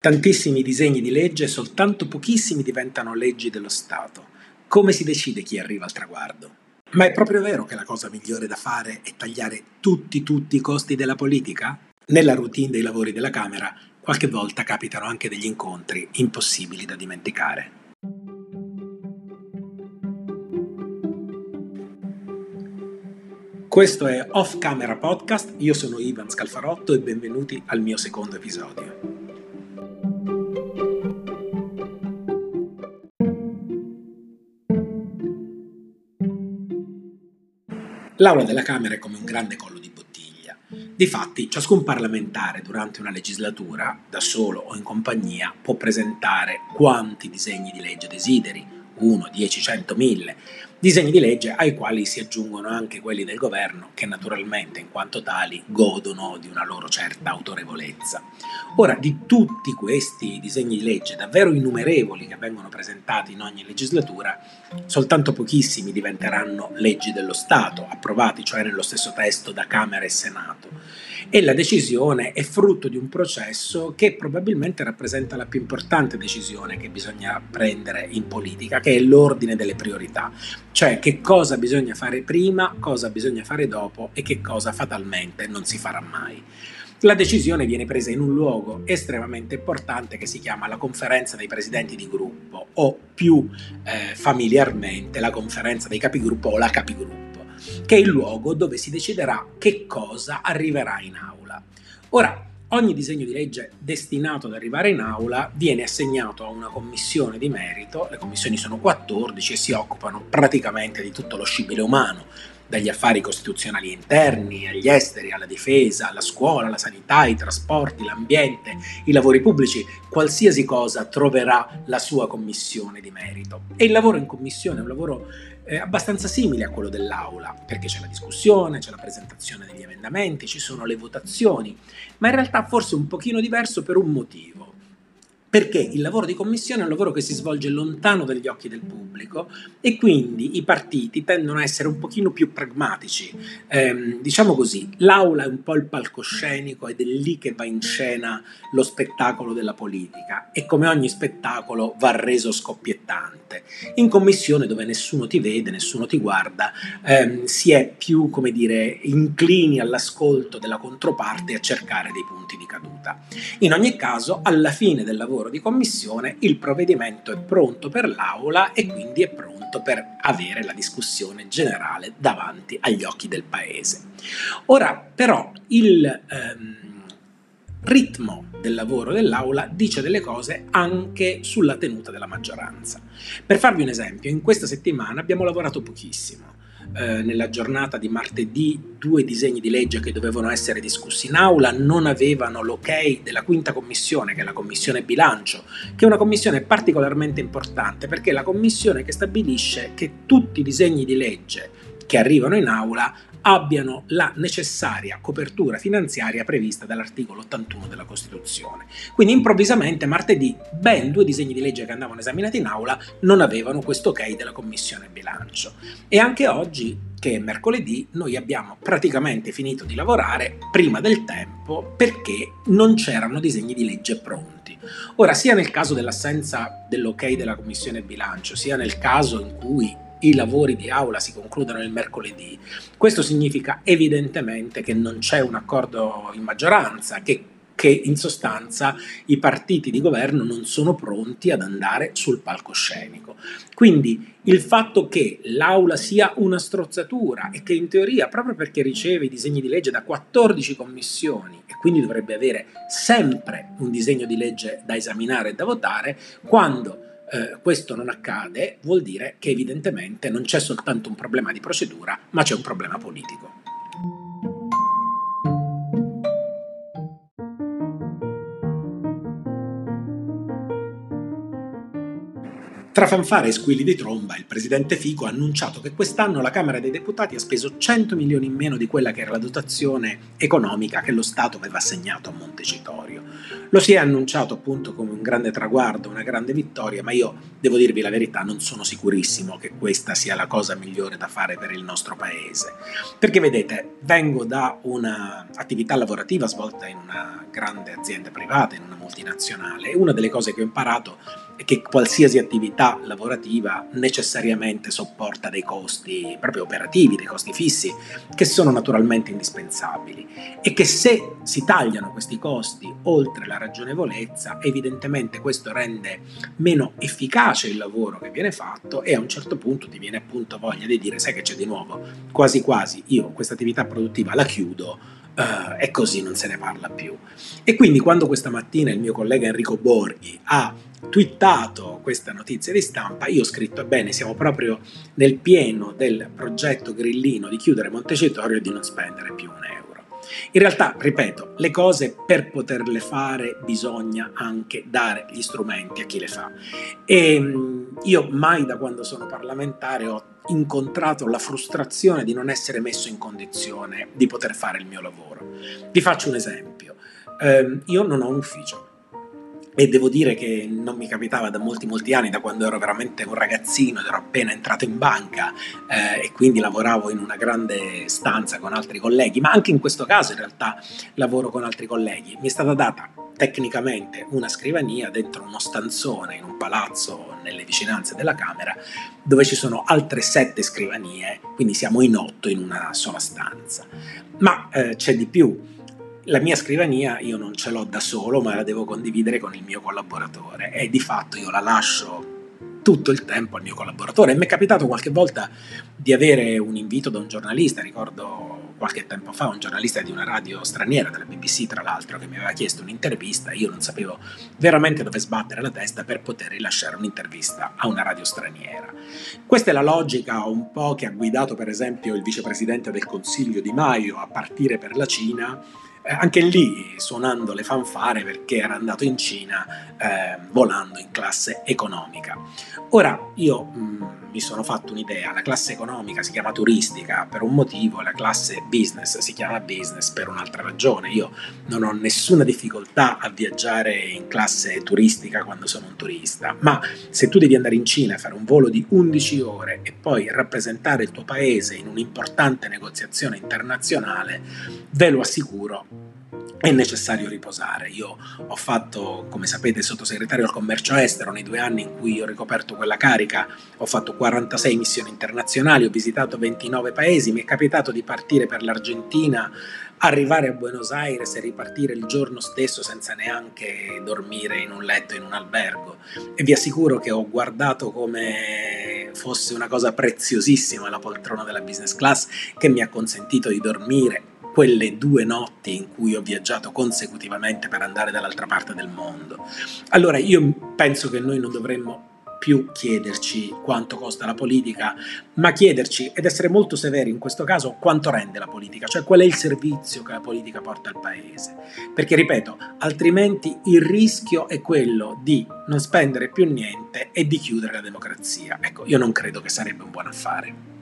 Tantissimi disegni di legge, soltanto pochissimi diventano leggi dello Stato. Come si decide chi arriva al traguardo? Ma è proprio vero che la cosa migliore da fare è tagliare tutti, tutti i costi della politica? Nella routine dei lavori della Camera qualche volta capitano anche degli incontri impossibili da dimenticare. Questo è Off Camera Podcast, io sono Ivan Scalfarotto e benvenuti al mio secondo episodio. L'aula della Camera è come un grande collo di bottiglia. Difatti, ciascun parlamentare durante una legislatura, da solo o in compagnia, può presentare quanti disegni di legge desideri, 1, 10, 100, 1000, disegni di legge ai quali si aggiungono anche quelli del governo che naturalmente in quanto tali godono di una loro certa autorevolezza. Ora, di tutti questi disegni di legge davvero innumerevoli che vengono presentati in ogni legislatura, soltanto pochissimi diventeranno leggi dello Stato, approvati cioè nello stesso testo da Camera e Senato e la decisione è frutto di un processo che probabilmente rappresenta la più importante decisione che bisogna prendere in politica, che è l'ordine delle priorità, cioè che cosa bisogna fare prima, cosa bisogna fare dopo e che cosa fatalmente non si farà mai. La decisione viene presa in un luogo estremamente importante che si chiama la conferenza dei presidenti di gruppo o più eh, familiarmente la conferenza dei capigruppo o la capigruppo che è il luogo dove si deciderà che cosa arriverà in aula. Ora, ogni disegno di legge destinato ad arrivare in aula viene assegnato a una commissione di merito, le commissioni sono 14 e si occupano praticamente di tutto lo scibile umano, dagli affari costituzionali interni, agli esteri, alla difesa, alla scuola, alla sanità, ai trasporti, l'ambiente, i lavori pubblici, qualsiasi cosa troverà la sua commissione di merito. E il lavoro in commissione è un lavoro eh, abbastanza simile a quello dell'aula, perché c'è la discussione, c'è la presentazione degli emendamenti, ci sono le votazioni, ma in realtà forse un pochino diverso per un motivo perché il lavoro di commissione è un lavoro che si svolge lontano dagli occhi del pubblico e quindi i partiti tendono a essere un pochino più pragmatici. Eh, diciamo così, l'aula è un po' il palcoscenico ed è lì che va in scena lo spettacolo della politica e come ogni spettacolo va reso scoppiettante. In commissione dove nessuno ti vede, nessuno ti guarda, ehm, si è più, come dire, inclini all'ascolto della controparte e a cercare dei punti di caduta. In ogni caso, alla fine del lavoro lavoro di commissione, il provvedimento è pronto per l'Aula e quindi è pronto per avere la discussione generale davanti agli occhi del Paese. Ora però il ehm, ritmo del lavoro dell'Aula dice delle cose anche sulla tenuta della maggioranza. Per farvi un esempio, in questa settimana abbiamo lavorato pochissimo eh, nella giornata di martedì due disegni di legge che dovevano essere discussi in aula non avevano l'ok della quinta commissione, che è la commissione bilancio, che è una commissione particolarmente importante perché è la commissione che stabilisce che tutti i disegni di legge che arrivano in aula abbiano la necessaria copertura finanziaria prevista dall'articolo 81 della Costituzione. Quindi improvvisamente martedì ben due disegni di legge che andavano esaminati in aula non avevano questo ok della Commissione bilancio. E anche oggi che è mercoledì noi abbiamo praticamente finito di lavorare prima del tempo perché non c'erano disegni di legge pronti. Ora, sia nel caso dell'assenza dell'ok della Commissione bilancio, sia nel caso in cui i lavori di aula si concludono il mercoledì, questo significa evidentemente che non c'è un accordo in maggioranza, che che in sostanza i partiti di governo non sono pronti ad andare sul palcoscenico. Quindi il fatto che l'aula sia una strozzatura e che in teoria, proprio perché riceve i disegni di legge da 14 commissioni e quindi dovrebbe avere sempre un disegno di legge da esaminare e da votare, quando eh, questo non accade, vuol dire che evidentemente non c'è soltanto un problema di procedura, ma c'è un problema politico. Tra fanfare e squilli di tromba, il presidente Fico ha annunciato che quest'anno la Camera dei Deputati ha speso 100 milioni in meno di quella che era la dotazione economica che lo Stato aveva assegnato a Montecitorio. Lo si è annunciato appunto come un grande traguardo, una grande vittoria, ma io devo dirvi la verità, non sono sicurissimo che questa sia la cosa migliore da fare per il nostro paese. Perché vedete, vengo da un'attività lavorativa svolta in una grande azienda privata, in una multinazionale, e una delle cose che ho imparato è che qualsiasi attività lavorativa necessariamente sopporta dei costi proprio operativi, dei costi fissi, che sono naturalmente indispensabili e che se si tagliano questi costi oltre la ragionevolezza, evidentemente questo rende meno efficace il lavoro che viene fatto e a un certo punto ti viene appunto voglia di dire sai che c'è di nuovo, quasi quasi io questa attività produttiva la chiudo Uh, e così non se ne parla più. E quindi quando questa mattina il mio collega Enrico Borghi ha twittato questa notizia di stampa, io ho scritto, bene, siamo proprio nel pieno del progetto grillino di chiudere Montecitorio e di non spendere più un euro. In realtà, ripeto, le cose per poterle fare bisogna anche dare gli strumenti a chi le fa. E mm, io mai da quando sono parlamentare ho incontrato la frustrazione di non essere messo in condizione di poter fare il mio lavoro. Vi faccio un esempio. Eh, io non ho un ufficio e devo dire che non mi capitava da molti molti anni, da quando ero veramente un ragazzino ed ero appena entrato in banca eh, e quindi lavoravo in una grande stanza con altri colleghi, ma anche in questo caso in realtà lavoro con altri colleghi. Mi è stata data tecnicamente una scrivania dentro uno stanzone in un palazzo nelle vicinanze della Camera dove ci sono altre sette scrivanie, quindi siamo in otto in una sola stanza. Ma eh, c'è di più la mia scrivania io non ce l'ho da solo, ma la devo condividere con il mio collaboratore e di fatto io la lascio tutto il tempo al mio collaboratore. E mi è capitato qualche volta di avere un invito da un giornalista, ricordo qualche tempo fa un giornalista di una radio straniera, della BBC tra l'altro, che mi aveva chiesto un'intervista, io non sapevo veramente dove sbattere la testa per poter rilasciare un'intervista a una radio straniera. Questa è la logica un po' che ha guidato per esempio il vicepresidente del Consiglio Di Maio a partire per la Cina anche lì suonando le fanfare perché era andato in Cina eh, volando in classe economica. Ora io mh, mm, mi sono fatto un'idea, la classe economica si chiama turistica per un motivo, la classe business si chiama business per un'altra ragione. Io non ho nessuna difficoltà a viaggiare in classe turistica quando sono un turista, ma se tu devi andare in Cina fare un volo di 11 ore e poi rappresentare il tuo paese in un'importante negoziazione internazionale, ve lo assicuro, è necessario riposare. Io ho fatto, come sapete, sottosegretario al commercio estero nei due anni in cui ho ricoperto quella carica, ho fatto 46 missioni internazionali, ho visitato 29 paesi, mi è capitato di partire per l'Argentina, arrivare a Buenos Aires e ripartire il giorno stesso senza neanche dormire in un letto in un albergo. E vi assicuro che ho guardato come fosse una cosa preziosissima la poltrona della business class che mi ha consentito di dormire quelle due notti in cui ho viaggiato consecutivamente per andare dall'altra parte del mondo. Allora io penso che noi non dovremmo più chiederci quanto costa la politica, ma chiederci ed essere molto severi in questo caso quanto rende la politica, cioè qual è il servizio che la politica porta al paese. Perché ripeto, altrimenti il rischio è quello di non spendere più niente e di chiudere la democrazia. Ecco, io non credo che sarebbe un buon affare.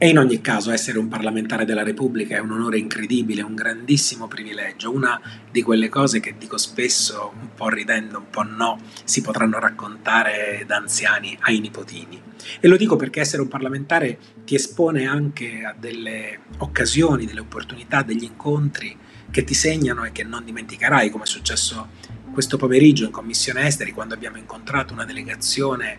E in ogni caso essere un parlamentare della Repubblica è un onore incredibile, un grandissimo privilegio, una di quelle cose che dico spesso, un po' ridendo, un po' no, si potranno raccontare da anziani ai nipotini. E lo dico perché essere un parlamentare ti espone anche a delle occasioni, delle opportunità, degli incontri che ti segnano e che non dimenticherai, come è successo questo pomeriggio in Commissione Esteri, quando abbiamo incontrato una delegazione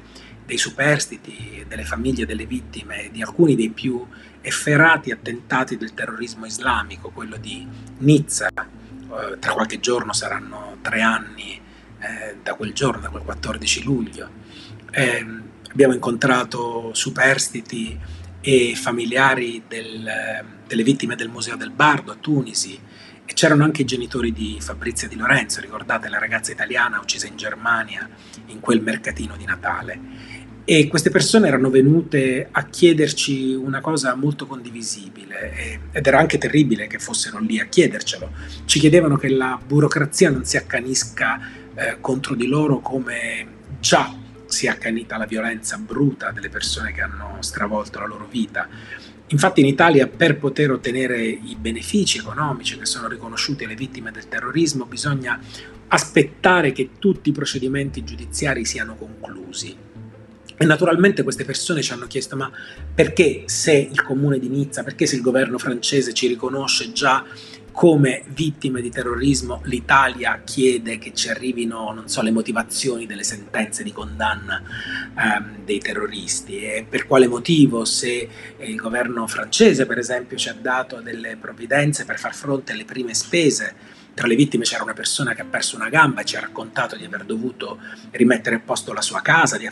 dei superstiti, delle famiglie delle vittime di alcuni dei più efferati attentati del terrorismo islamico, quello di Nizza. Eh, tra qualche giorno saranno tre anni eh, da quel giorno, da quel 14 luglio. Eh, abbiamo incontrato superstiti e familiari del, delle vittime del Museo del Bardo a Tunisi e c'erano anche i genitori di Fabrizia Di Lorenzo, ricordate la ragazza italiana uccisa in Germania in quel mercatino di Natale. E queste persone erano venute a chiederci una cosa molto condivisibile ed era anche terribile che fossero lì a chiedercelo. Ci chiedevano che la burocrazia non si accanisca eh, contro di loro come già si è accanita la violenza bruta delle persone che hanno stravolto la loro vita. Infatti in Italia per poter ottenere i benefici economici che sono riconosciuti alle vittime del terrorismo bisogna aspettare che tutti i procedimenti giudiziari siano conclusi. E naturalmente queste persone ci hanno chiesto ma perché se il comune di Nizza, perché se il governo francese ci riconosce già come vittime di terrorismo l'Italia chiede che ci arrivino, non so, le motivazioni delle sentenze di condanna ehm, dei terroristi? E per quale motivo se il governo francese per esempio ci ha dato delle provvidenze per far fronte alle prime spese tra le vittime c'era una persona che ha perso una gamba e ci ha raccontato di aver dovuto rimettere a posto la sua casa, di,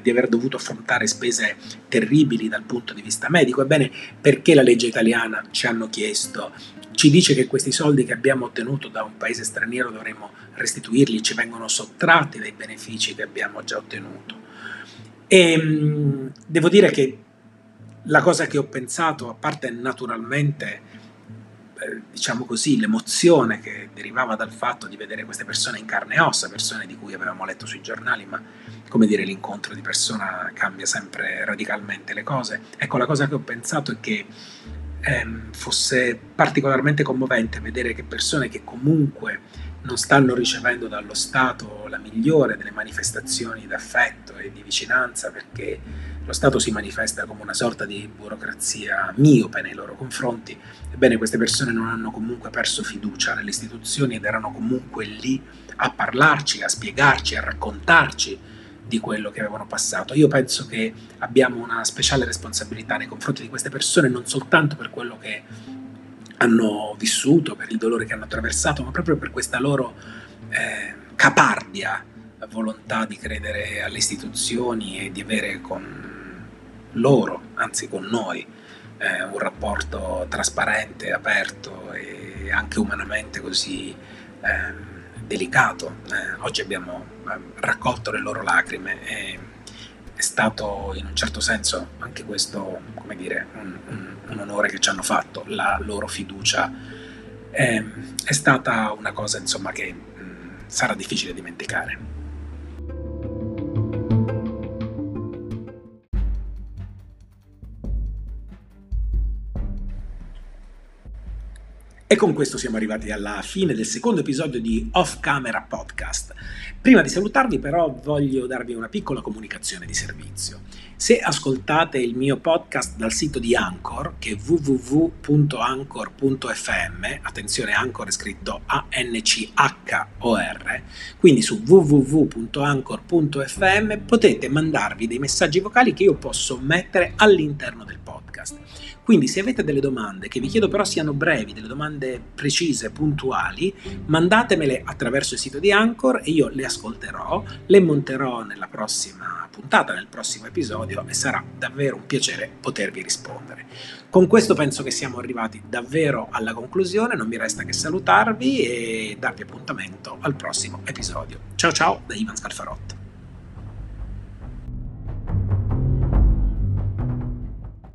di, aver dovuto affrontare spese terribili dal punto di vista medico. Ebbene, perché la legge italiana ci hanno chiesto ci dice che questi soldi che abbiamo ottenuto da un paese straniero dovremmo restituirli, ci vengono sottratti dai benefici che abbiamo già ottenuto. E ehm, devo dire che la cosa che ho pensato, a parte naturalmente, diciamo così, l'emozione che derivava dal fatto di vedere queste persone in carne e ossa, persone di cui avevamo letto sui giornali, ma come dire, l'incontro di persona cambia sempre radicalmente le cose. Ecco, la cosa che ho pensato è che ehm, fosse particolarmente commovente vedere che persone che comunque non stanno ricevendo dallo Stato la migliore delle manifestazioni d'affetto e di vicinanza perché lo Stato si manifesta come una sorta di burocrazia miope nei loro confronti, ebbene queste persone non hanno comunque perso fiducia nelle istituzioni ed erano comunque lì a parlarci, a spiegarci, a raccontarci di quello che avevano passato. Io penso che abbiamo una speciale responsabilità nei confronti di queste persone, non soltanto per quello che hanno vissuto, per il dolore che hanno attraversato, ma proprio per questa loro eh, capardia volontà di credere alle istituzioni e di avere con loro, anzi con noi, eh, un rapporto trasparente, aperto e anche umanamente così eh, delicato. Eh, oggi abbiamo eh, raccolto le loro lacrime e è stato in un certo senso anche questo, come dire, un, un, un onore che ci hanno fatto, la loro fiducia. Eh, è stata una cosa insomma che mh, mm, sarà difficile dimenticare. E con questo siamo arrivati alla fine del secondo episodio di Off Camera Podcast. Prima di salutarvi però voglio darvi una piccola comunicazione di servizio. Se ascoltate il mio podcast dal sito di Anchor, che è www.anchor.fm, attenzione Anchor è scritto A-N-C-H-O-R, quindi su www.anchor.fm potete mandarvi dei messaggi vocali che io posso mettere all'interno del podcast. Quindi se avete delle domande, che vi chiedo però siano brevi, delle domande precise, puntuali, mandatemele attraverso il sito di Anchor e io le ascolterò, le monterò nella prossima puntata, nel prossimo episodio e sarà davvero un piacere potervi rispondere. Con questo penso che siamo arrivati davvero alla conclusione, non mi resta che salutarvi e darvi appuntamento al prossimo episodio. Ciao ciao da Ivan Scalfarotto.